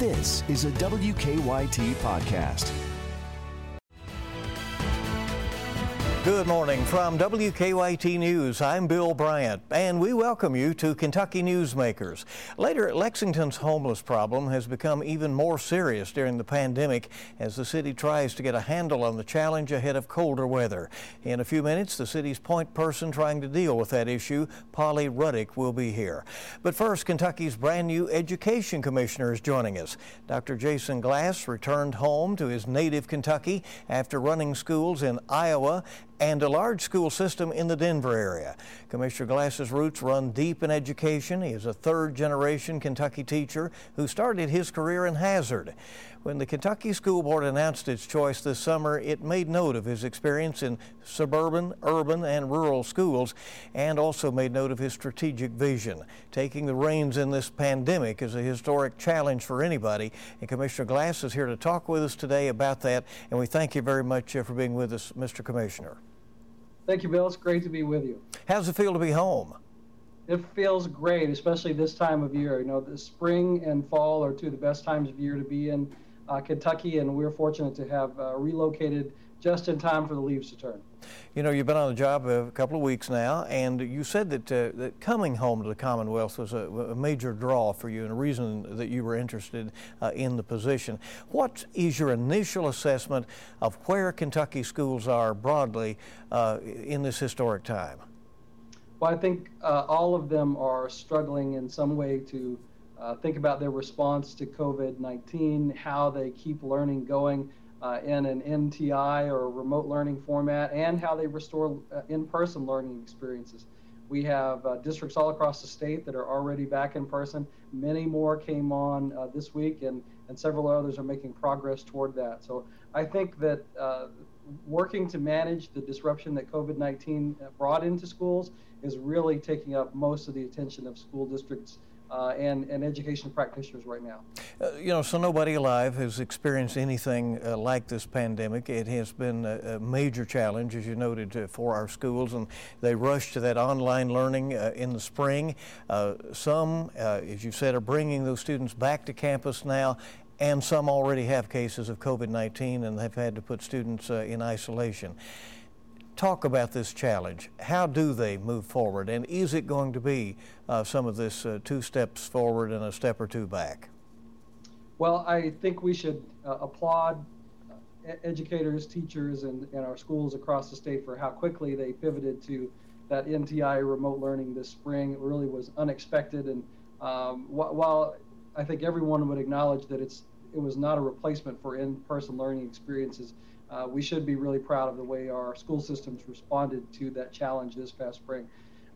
This is a WKYT podcast. Good morning from WKYT News. I'm Bill Bryant, and we welcome you to Kentucky Newsmakers. Later, Lexington's homeless problem has become even more serious during the pandemic as the city tries to get a handle on the challenge ahead of colder weather. In a few minutes, the city's point person trying to deal with that issue, Polly Ruddick, will be here. But first, Kentucky's brand new education commissioner is joining us. Dr. Jason Glass returned home to his native Kentucky after running schools in Iowa and a large school system in the Denver area. Commissioner Glass's roots run deep in education. He is a third generation Kentucky teacher who started his career in Hazard. When the Kentucky School Board announced its choice this summer, it made note of his experience in suburban, urban, and rural schools and also made note of his strategic vision. Taking the reins in this pandemic is a historic challenge for anybody, and Commissioner Glass is here to talk with us today about that, and we thank you very much uh, for being with us, Mr. Commissioner. Thank you, Bill. It's great to be with you. How's it feel to be home? It feels great, especially this time of year. You know, the spring and fall are two of the best times of year to be in uh, Kentucky, and we're fortunate to have uh, relocated just in time for the leaves to turn. You know, you've been on the job a couple of weeks now, and you said that, uh, that coming home to the Commonwealth was a, a, major draw for you and a reason that you were interested uh, in the position. What is your initial assessment of where Kentucky schools are broadly uh, in this historic time? Well, I think uh, all of them are struggling in some way to uh, think about their response to COVID 19, how they keep learning going uh, in an NTI or remote learning format, and how they restore uh, in person learning experiences. We have uh, districts all across the state that are already back in person. Many more came on uh, this week, and, and several others are making progress toward that. So I think that uh, working to manage the disruption that COVID 19 brought into schools is really taking up most of the attention of school districts uh, and, and education practitioners right now. Uh, you know, so nobody alive has experienced anything uh, like this pandemic. It has been a, a major challenge, as you noted, uh, for our schools, and they rushed to that online learning uh, in the spring. Uh, some, as you said, are bringing those students back to campus now. And some already have cases of COVID 19 and have had to put students in isolation talk about this challenge. How do they move forward? And is it going to be uh, some of this uh, two steps forward and a step or two back? Well, I think we should uh, applaud uh, educators, teachers, and, and our schools across the state for how quickly they pivoted to that NTI remote learning this spring. It really was unexpected. And um, wh- while I think everyone would acknowledge that it's it was not a replacement for in-person learning experiences, uh, we should be really proud of the way our school systems responded to that challenge this past spring.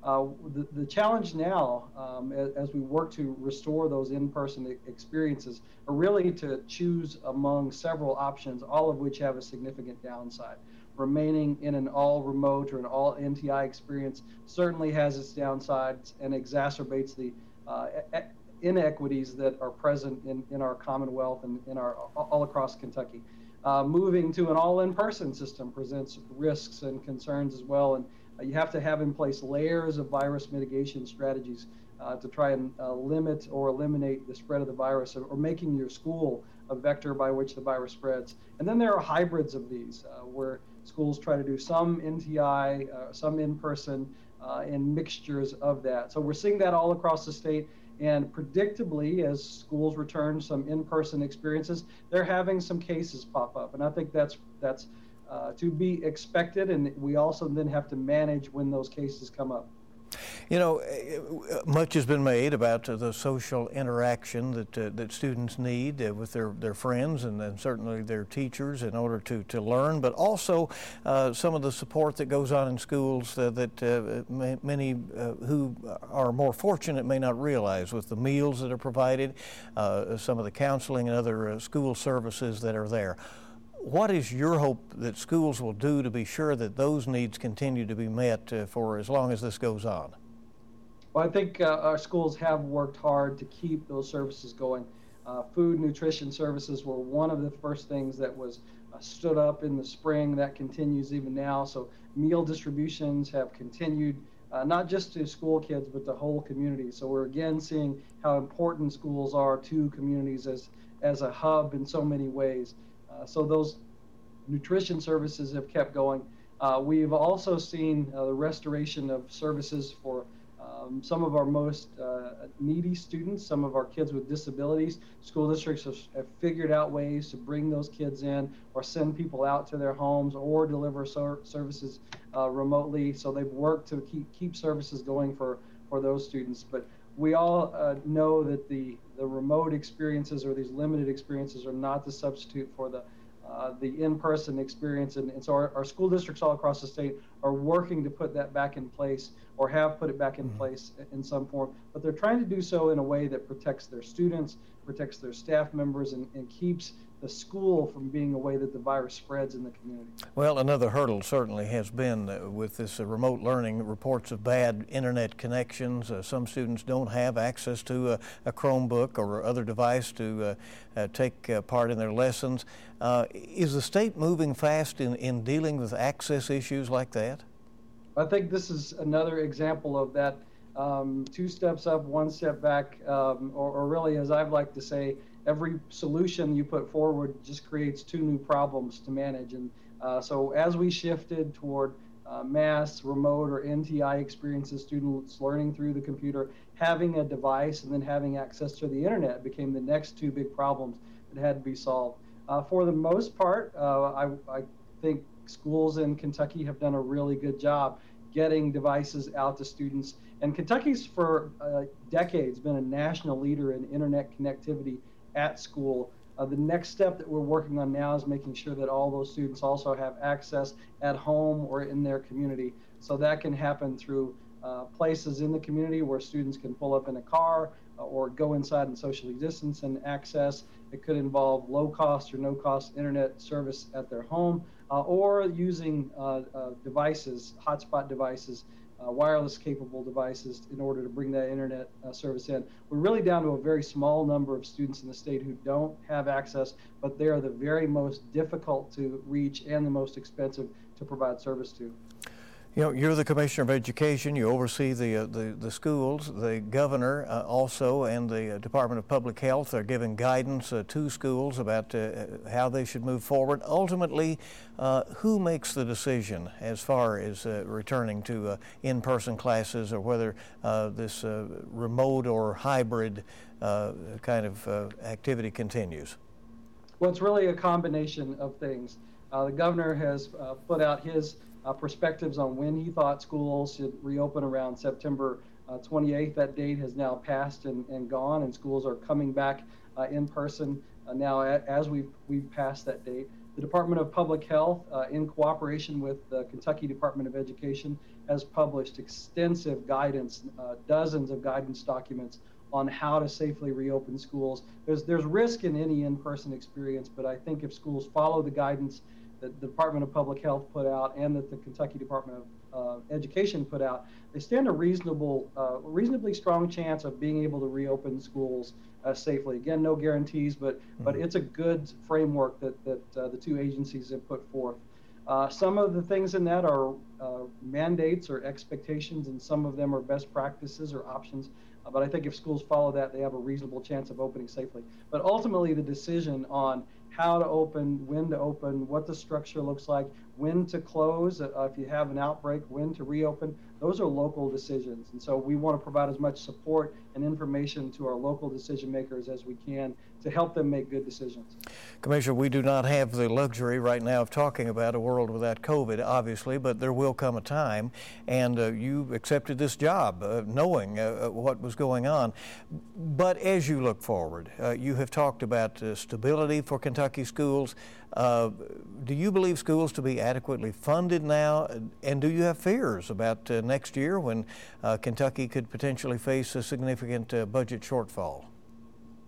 Uh, the, the, challenge now, um, as, as, we work to restore those in-person experiences, are really to choose among several options, all of which have a significant downside. Remaining in an all remote or an all NTI experience certainly has its downsides and exacerbates the uh, inequities that are present in, in our Commonwealth and in our all across Kentucky. Uh, moving to an all-in-person system presents risks and concerns as well, and uh, you have to have in place layers of virus mitigation strategies uh, to try and uh, limit or eliminate the spread of the virus, or, or, making your school a vector by which the virus spreads. And then there are hybrids of these, uh, where schools try to do some NTI, uh, some in-person, and mixtures of that. So we're seeing that all across the state. And predictably, as schools return some in-person experiences, they're having some cases pop up, and I think that's that's uh, to be expected. And we also then have to manage when those cases come up. You know, eh, much has been made about the social interaction that uh, that students need uh, with their, their friends and, and, certainly their teachers in order to, to learn, but also uh, some of the support that goes on in schools uh, that uh, many uh, who are more fortunate may not realize with the meals that are provided, some of the counseling and other school services that are there what is your hope that schools will do to be sure that those needs continue to be met uh, for as long as this goes on? Well, I think uh, our schools have worked hard to keep those services going. Uh, food nutrition services were one of the first things that was uh, stood up in the spring. That continues even now. So meal distributions have continued uh, not just to school kids, but the whole community. So we're again seeing how important schools are to communities as, as a hub in so many ways. Uh, so those nutrition services have kept going. Uh, we've also seen the restoration of services for um, some of our most uh, needy students, some of our kids with disabilities. School districts have, have, figured out ways to bring those kids in or send people out to their homes or deliver so services uh, remotely. So they've worked to keep, keep services going for, for those students. But we all uh, know that the, the remote experiences or these limited experiences are not the substitute for the uh, the in-person experience. And, and so our, our, school districts all across the state are working to put that back in place or have put it back in mm-hmm. place in some form. But they're trying to do so in a way that protects their students, protects their staff members, and, and keeps the school from being a way that the virus spreads in the community. Well, another hurdle certainly has been uh, with this uh, remote learning reports of bad internet connections. Uh, some students don't have access to a, a Chromebook or other device to uh, uh take uh, part in their lessons. is the state moving fast in, in dealing with access issues like that? I think this is another example of that um, two steps up, one step back, um, or, or, really, as I've like to say, every solution you put forward just creates two new problems to manage. And uh, so as we shifted toward uh, mass, remote, or NTI experiences, students learning through the computer, having a device and then having access to the internet became the next two big problems that had to be solved. Uh, for the most part, uh, I, I think schools in Kentucky have done a really good job getting devices out to students. And Kentucky's for uh, decades been a national leader in internet connectivity at school. Uh, the next step that we're working on now is making sure that all those students also have access at home or in their community. So that can happen through uh, places in the community where students can pull up in a car uh, or go inside and socially distance and access. It could involve low cost or no cost internet service at their home uh, or using uh, uh, devices, hotspot devices uh, wireless capable devices in order to bring that internet service in. We're really down to a very small number of students in the state who don't have access, but they are the very most difficult to reach and the most expensive to provide service to. You know, you're the Commissioner of Education. You oversee the uh, the, the, schools. The governor uh, also and the uh, Department of Public Health are giving guidance uh, to schools about uh, how they should move forward. Ultimately, uh, who makes the decision as far as returning to in-person classes or whether this remote or hybrid kind of activity continues? Well, it's really a combination of things. the governor has put out his uh, perspectives on when he thought schools should reopen around September uh, 28th. That date has now passed and, and gone, and schools are coming back uh, in person uh, now as we've, we've passed that date. The Department of Public Health, uh, in cooperation with the Kentucky Department of Education, has published extensive guidance, uh, dozens of guidance documents on how to safely reopen schools. There's, there's risk in any in person experience, but I think if schools follow the guidance that the Department of Public Health put out and that the Kentucky Department of uh, Education put out, they stand a reasonable, uh, reasonably strong chance of being able to reopen schools uh, safely. Again, no guarantees, but mm-hmm. but it's a good framework that that uh, the two agencies have put forth. Uh, some of the things in that are uh, mandates or expectations, and some of them are best practices or options. but I think if schools follow that, they have a reasonable chance of opening safely. But ultimately, the decision on how to open, when to open, what the structure looks like, when to close, uh, if you have an outbreak, when to reopen. Those are local decisions. And so we want to provide as much support and information to our local decision makers as we can to help them make good decisions. Commissioner, we do not have the luxury right now of talking about a world without COVID, obviously, but there will come a time, and uh, you accepted this job uh, knowing uh, uh what was going on. But as you look forward, uh, you have talked about uh, stability for Kentucky schools. do you believe schools to be adequately funded now, and do you have fears about next year when Kentucky could potentially face a significant budget shortfall?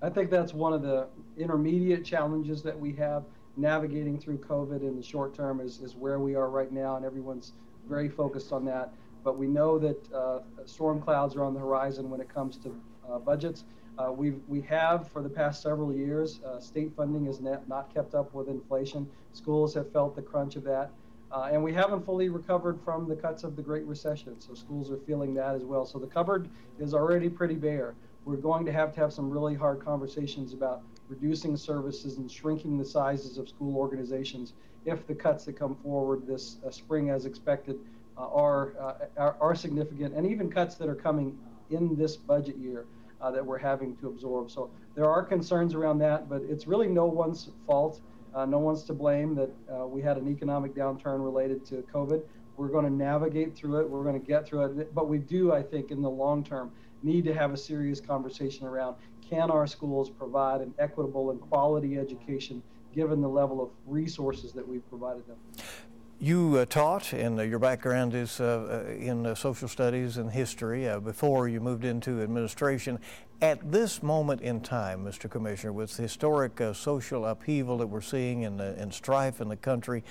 I think that's one of the intermediate challenges that we have navigating through COVID in the short term is, is where we are right now, and everyone's very focused on that. But we know that uh, storm clouds are on the horizon when it comes to uh, budgets. Uh, we we have for the past several years, uh, state funding has not kept up with inflation. Schools have felt the crunch of that. Uh, and we haven't fully recovered from the cuts of the Great Recession, so schools are feeling that as well. So the cupboard is already pretty bare. We're going to have to have some really hard conversations about reducing services and shrinking the sizes of school organizations if the cuts that come forward this uh, spring as expected uh, are, uh, are, are significant, and even cuts that are coming in this budget year uh, that we're having to absorb. So there are concerns around that, but it's really no one's fault. Uh, no one's to blame that uh, we had an economic downturn related to COVID. We're going to navigate through it. We're going to get through it. But we do, I think, in the long term, need to have a serious conversation around can our schools provide an equitable and quality education given the level of resources that we've provided them. You uh, taught, and uh, your background is uh, uh in uh, social studies and history uh, before you moved into administration. At this moment in time, Mr. Commissioner, with the historic social upheaval that we're seeing and, and strife in the country,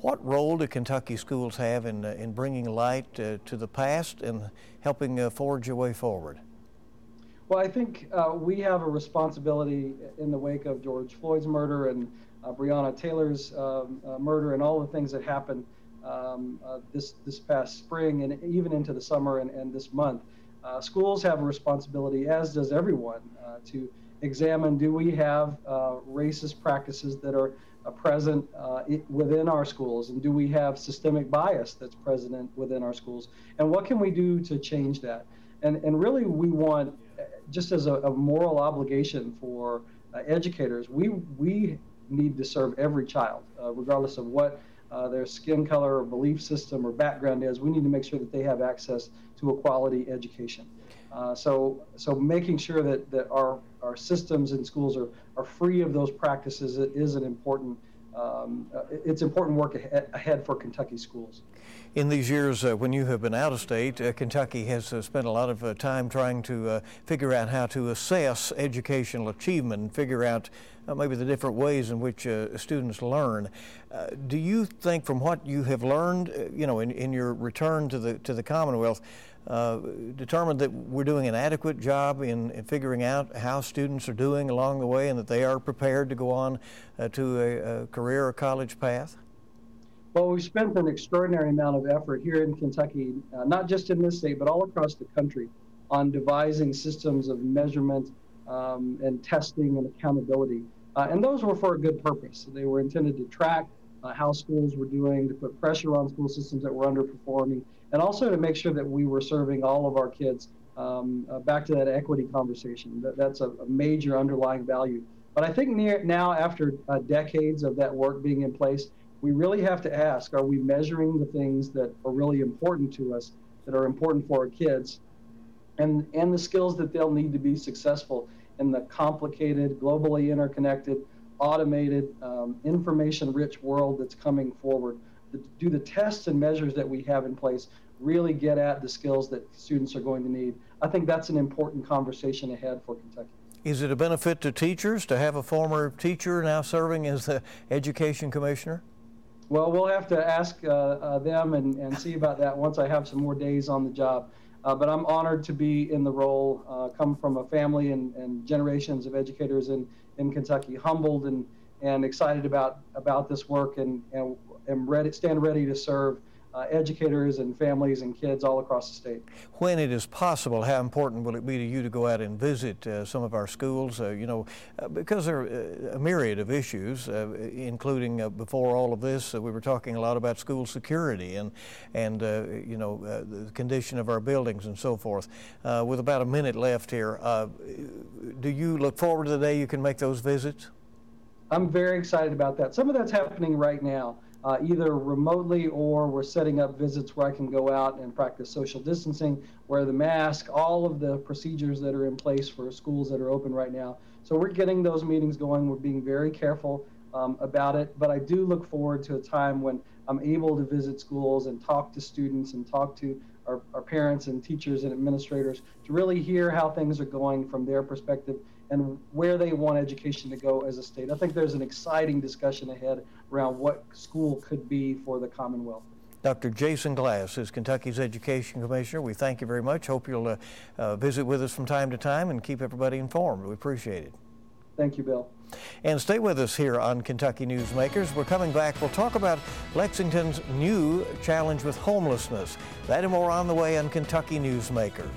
what role do Kentucky schools have in, in bringing light to the past and helping forge a way forward? Well, I think we have a responsibility in the wake of George Floyd's murder and Breonna Taylor's um, uh, murder and all the things that happened um, uh, this this past spring and even into the summer and, and this month. Uh, schools have a responsibility, as does everyone, uh, to examine do we have uh, racist practices that are present within our schools, and do we have systemic bias that's present within our schools, and what can we do to change that? And and really, we want just as a, a moral obligation for educators, we we need to serve every child, uh, regardless of what uh, their skin color or belief system or background is. We need to make sure that they have access to a quality education. Uh, so, so making sure that, that our, our systems in schools are, are free of those practices is an important um, uh, it's important work ahead for Kentucky schools. In these years uh, when you have been out of state, uh, Kentucky has uh, spent a lot of uh, time trying to uh, figure out how to assess educational achievement and figure out maybe the different ways in which students learn. do you think, from what you have learned, you know, in, in your return to the to the Commonwealth, uh, determined that we're doing an adequate job in, in, figuring out how students are doing along the way and that they are prepared to go on uh, to a, a, career or college path? Well, we've spent an extraordinary amount of effort here in Kentucky, uh, not just in this state, but all across the country, on devising systems of measurement um, and testing and accountability. Uh, and those were for a good purpose. They were intended to track uh, how schools were doing, to put pressure on school systems that were underperforming, and also to make sure that we were serving all of our kids. Um, uh, back to that equity conversation, that, that's a, a, major underlying value. But I think near, now, after uh, decades of that work being in place, we really have to ask are we measuring the things that are really important to us, that are important for our kids, and, and the skills that they'll need to be successful in the complicated, globally interconnected, automated, um, information rich world that's coming forward? Do the tests and measures that we have in place really get at the skills that students are going to need? I think that's an important conversation ahead for Kentucky. Is it a benefit to teachers to have a former teacher now serving as the education commissioner? Well, we'll have to ask uh, uh, them and, and see about that once I have some more days on the job. Uh, but I'm honored to be in the role, uh, come from a family and, and generations of educators in, in Kentucky, humbled and, and excited about, about this work and, and am ready, stand ready to serve uh, educators and families and kids all across the state. When it is possible, how important will it be to you to go out and visit uh, some of our schools? Uh, you know, uh, because there are uh, a myriad of issues, uh, including before all of this, we were talking a lot about school security and and you know the condition of our buildings and so forth. with about a minute left here, do you look forward to the day you can make those visits? I'm very excited about that. Some of that's happening right now uh, either remotely or we're setting up visits where I can go out and practice social distancing, wear the mask, all of the procedures that are in place for schools that are open right now. So we're getting those meetings going. We're being very careful um, about it, but I do look forward to a time when I'm able to visit schools and talk to students and talk to our, our parents and teachers and administrators to really hear how things are going from their perspective and where they want education to go as a state. I think there's an exciting discussion ahead around what school could be for the Commonwealth. Dr. Jason Glass is Kentucky's Education Commissioner. We thank you very much. Hope you'll uh, uh, visit with us from time to time and keep everybody informed. We appreciate it. Thank you, Bill. And stay with us here on Kentucky Newsmakers. We're coming back. We'll talk about Lexington's new challenge with homelessness. That and more on the way on Kentucky Newsmakers.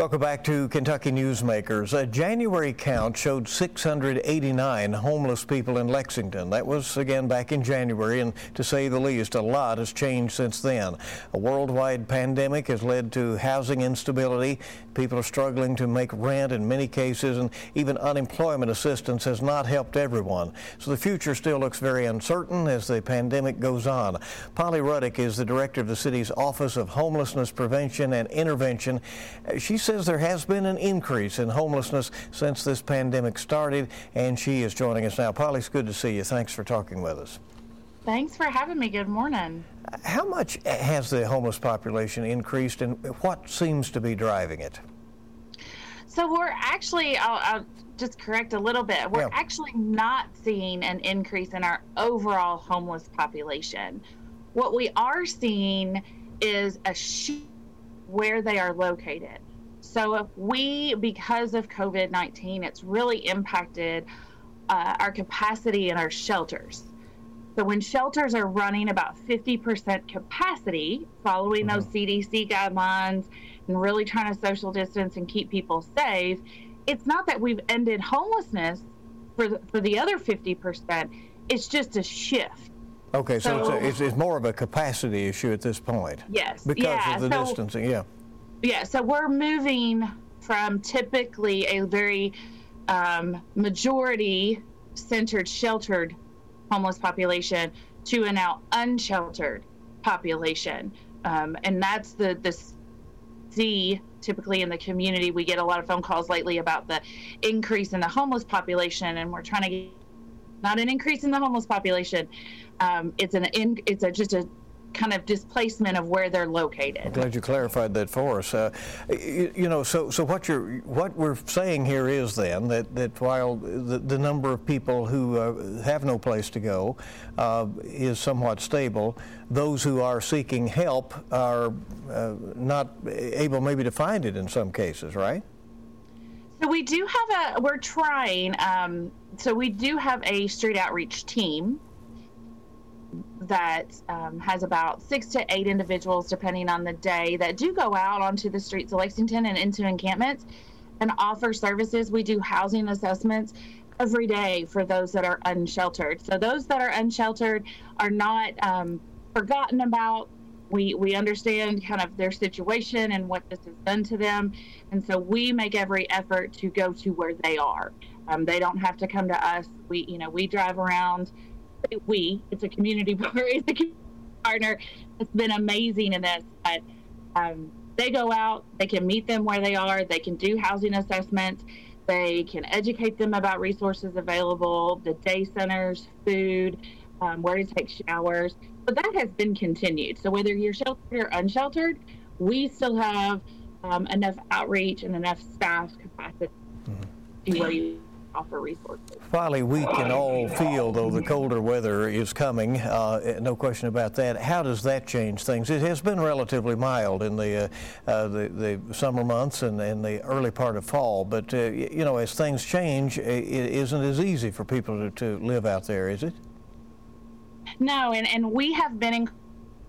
Welcome back to Kentucky Newsmakers. A January count showed 689 homeless people in Lexington. That was again back in January, and to say the least, a lot has changed since then. A worldwide pandemic has led to housing instability. People are struggling to make rent in many cases, and even unemployment assistance has not helped everyone. So the future still looks very uncertain as the pandemic goes on. Polly Ruddick is the director of the city's Office of Homelessness Prevention and Intervention. She says there has been an increase in homelessness since this pandemic started, and she is joining us now. Polly, it's good to see you. Thanks for talking with us. Thanks for having me. Good morning. How much has the homeless population increased, and what seems to be driving it? So we're actually, I'll, I'll just correct a little bit. We're yeah. actually not seeing an increase in our overall homeless population. What we are seeing is a shift where they are located. So we, because of COVID 19, it's really impacted uh, our capacity in our shelters. So when shelters are running about 50% capacity, following mm-hmm. those CDC guidelines and really trying to social distance and keep people safe, it's not that we've ended homelessness for the, for the other 50%. It's just a shift. Okay, so, so it's, a, it's, it's, more of a capacity issue at this point. Yes. Because yeah, of the so, distancing, yeah. Yeah, so we're moving from typically a very um, majority centered sheltered homeless population to a now unsheltered population. Um, and that's the, the C typically in the community. We get a lot of phone calls lately about the increase in the homeless population, and we're trying to get not an increase in the homeless population. Um, it's an in, it's a, just a kind of displacement of where they're located. I'm glad you clarified that for us. Uh, you, you, know, so so what you're what we're saying here is then that that while the, the number of people who uh, have no place to go uh, is somewhat stable, those who are seeking help are uh, not able maybe to find it in some cases, right? So we do have a we're trying. Um, so we do have a street outreach team that um, has about six to eight individuals, depending on the day, that do go out onto the streets of Lexington and into encampments and offer services. We do housing assessments every day for those that are unsheltered. So those that are unsheltered are not um, forgotten about. We, we understand kind of their situation and what this has done to them. And so we make every effort to go to where they are. Um, they don't have to come to us. We, you know, we drive around we, it's a community it's a partner. It's been amazing in this. But um, they go out, they can meet them where they are, they can do housing assessments, they can educate them about resources available, the day centers, food, um, where to take showers. But that has been continued. So whether you're sheltered or unsheltered, we still have um, enough outreach and enough staff capacity mm-hmm. to where you offer resources. Finally, we can all feel, though, the colder weather is coming. Uh, no question about that. How does that change things? It has been relatively mild in the uh, uh, the, the, summer months and, and the early part of fall, but uh, you know, as things change, it isn't as easy for people to, to live out there, is it? No, and, and we have been in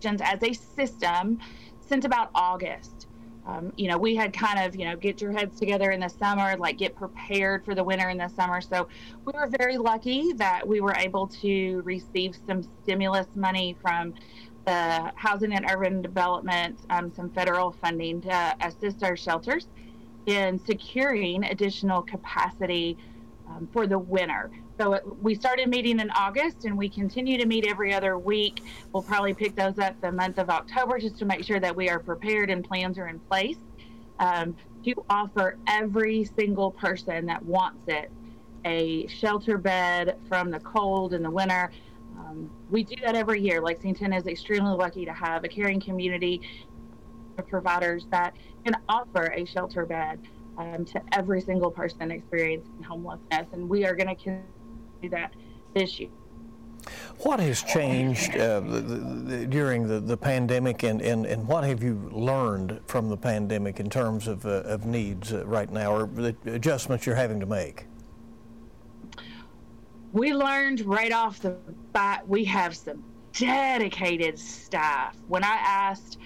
as a system since about August um, you know, we had kind of, you know, get your heads together in the summer, like get prepared for the winter in the summer. So we were very lucky that we were able to receive some stimulus money from the Housing and Urban Development, um, some federal funding to assist our shelters in securing additional capacity um, for the winter. So it, we started meeting in August and we continue to meet every other week. We'll probably pick those up the month of October just to make sure that we are prepared and plans are in place um, to offer every single person that wants it a shelter bed from the cold in the winter. Um, we do that every year. Lexington is extremely lucky to have a caring community of providers that can offer a shelter bed um, to every single person experiencing homelessness. And we are going to do that this year. What has changed uh, the, the, during the, the pandemic, and, and, and what have you learned from the pandemic in terms of, uh, of needs uh, right now, or the adjustments you're having to make? we learned right off the bat we have some dedicated staff. When I asked,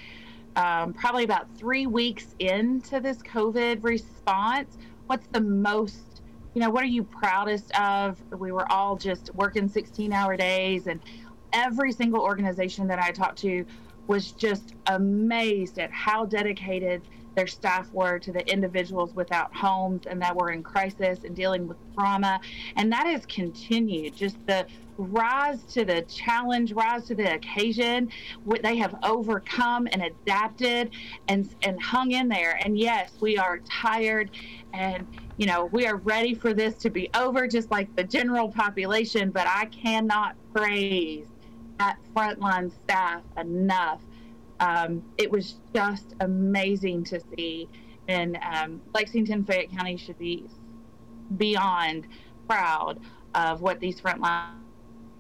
um, probably about three weeks into this COVID response, what's the most, you know, what are you proudest of? We were all just working 16 hour days, and every single organization that I talked to was just amazed at how dedicated their staff were to the individuals without homes and that were in crisis and dealing with trauma. And that has continued. Just the rise to the challenge, rise to the occasion. They have overcome and adapted and and hung in there. And yes, we are tired and you know, we are ready for this to be over just like the general population, but I cannot praise that frontline staff enough um, it was just amazing to see. And um, Lexington, Fayette County should be beyond proud of what these frontline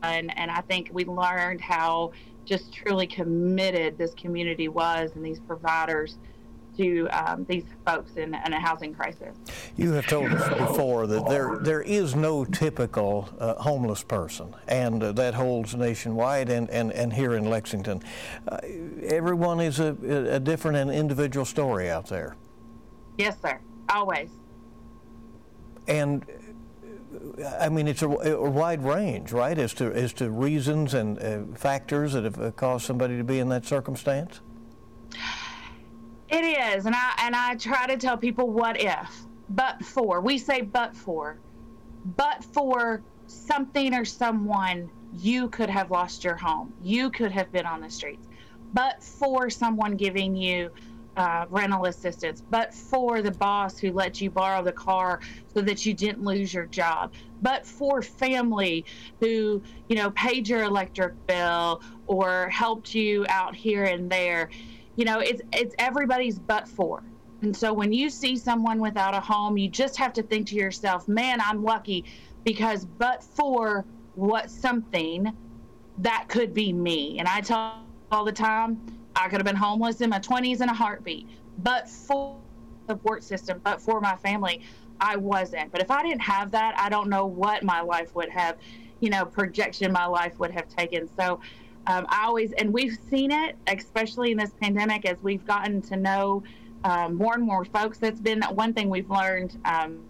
and, and I think we learned how just truly committed this community was and these providers to um, these folks in, in, a housing crisis. You have told us before that there there is no typical uh, homeless person, and uh, that holds nationwide and, and, and here in Lexington. Uh, everyone is a, a different and individual story out there. Yes, sir. Always. And I mean, it's a, a, wide range, right, as to as to reasons and uh, factors that have uh, caused somebody to be in that circumstance. It is, and I and I try to tell people what if, but for we say but for, but for something or someone, you could have lost your home, you could have been on the streets, but for someone giving you uh, rental assistance, but for the boss who let you borrow the car so that you didn't lose your job, but for family who, you know, paid your electric bill or helped you out here and there you know it's it's everybody's but for and so when you see someone without a home you just have to think to yourself man i'm lucky because but for what something that could be me. And i tell all the time i could have been homeless in my 20s in a heartbeat but for the support system but for my family i wasn't. But if i didn't have that i don't know what my life would have you know projection my life would have taken. So um, I always, and we've seen it, especially in this pandemic, as we've gotten to know um, more and more folks. That's been one thing we've learned um,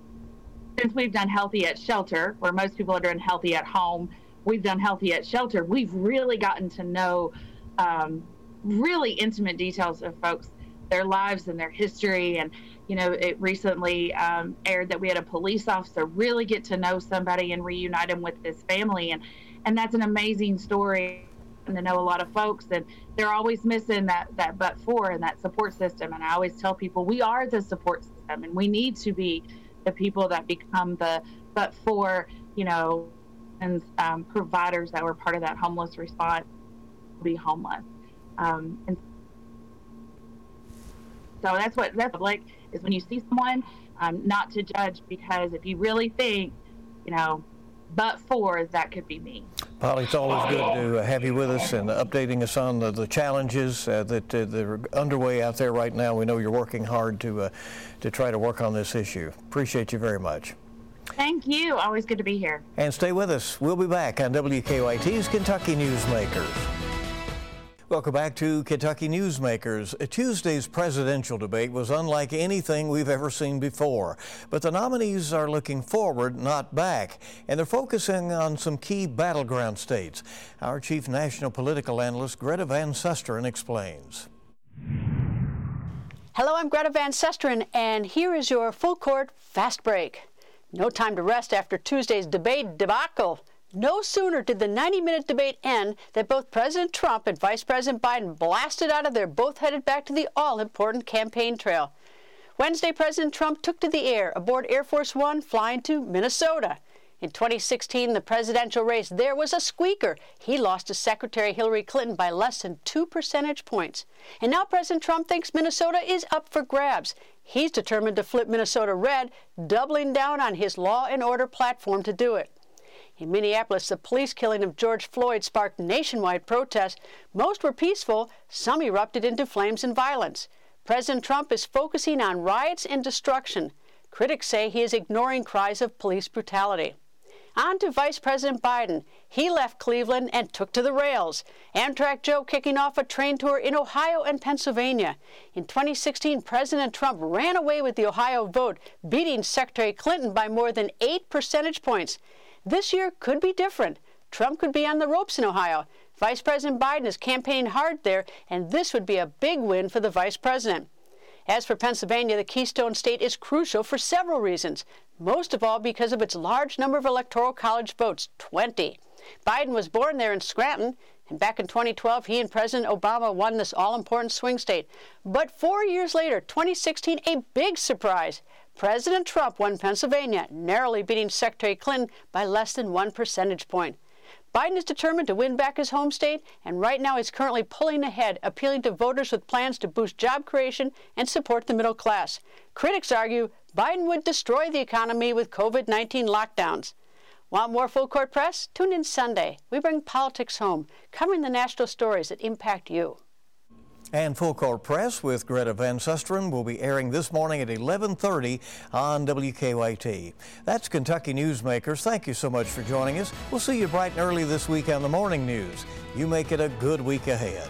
since we've done Healthy at Shelter, where most people are doing Healthy at Home. We've done Healthy at Shelter. We've really gotten to know um, really intimate details of folks, their lives and their history. And, you know, it recently um, aired that we had a police officer really get to know somebody and reunite him with his family. And, and that's an amazing story to know a lot of folks and they're always missing that that but for and that support system and i always tell people we are the support system and we need to be the people that become the but for you know and um, providers that were part of that homeless response be homeless um, and so that's what that's like is when you see someone um, not to judge because if you really think you know but for that could be me. Polly, it's always good to have you with us and updating us on the, the challenges uh, that, uh, that are underway out there right now. We know you're working hard to, uh, to try to work on this issue. Appreciate you very much. Thank you. Always good to be here. And stay with us. We'll be back on WKYT's Kentucky Newsmakers. Welcome back to Kentucky Newsmakers. Tuesday's presidential debate was unlike anything we've ever seen before, but the nominees are looking forward, not back, and they're focusing on some key battleground states. Our chief national political analyst, Greta Van Susteren, explains. Hello, I'm Greta Van Susteren, and here is your full court fast break. No time to rest after Tuesday's debate debacle. No sooner did the 90 minute debate end than both President Trump and Vice President Biden blasted out of there, both headed back to the all important campaign trail. Wednesday, President Trump took to the air aboard Air Force One flying to Minnesota. In 2016, the presidential race there was a squeaker. He lost to Secretary Hillary Clinton by less than two percentage points. And now President Trump thinks Minnesota is up for grabs. He's determined to flip Minnesota red, doubling down on his law and order platform to do it. In Minneapolis, the police killing of George Floyd sparked nationwide protests. Most were peaceful, some erupted into flames and violence. President Trump is focusing on riots and destruction. Critics say he is ignoring cries of police brutality. On to Vice President Biden. He left Cleveland and took to the rails. Amtrak Joe kicking off a train tour in Ohio and Pennsylvania. In 2016, President Trump ran away with the Ohio vote, beating Secretary Clinton by more than eight percentage points. This year could be different. Trump could be on the ropes in Ohio. Vice President Biden is campaigning hard there, and this would be a big win for the vice president. As for Pennsylvania, the Keystone State is crucial for several reasons, most of all because of its large number of electoral college votes 20. Biden was born there in Scranton, and back in 2012, he and President Obama won this all important swing state. But four years later, 2016, a big surprise. President Trump won Pennsylvania, narrowly beating Secretary Clinton by less than one percentage point. Biden is determined to win back his home state, and right now he's currently pulling ahead, appealing to voters with plans to boost job creation and support the middle class. Critics argue Biden would destroy the economy with COVID 19 lockdowns. Want more full court press? Tune in Sunday. We bring politics home, covering the national stories that impact you. And Full Court Press with Greta Van Susteren will be airing this morning at 11:30 on WKYT. That's Kentucky Newsmakers. Thank you so much for joining us. We'll see you bright and early this week on the morning news. You make it a good week ahead.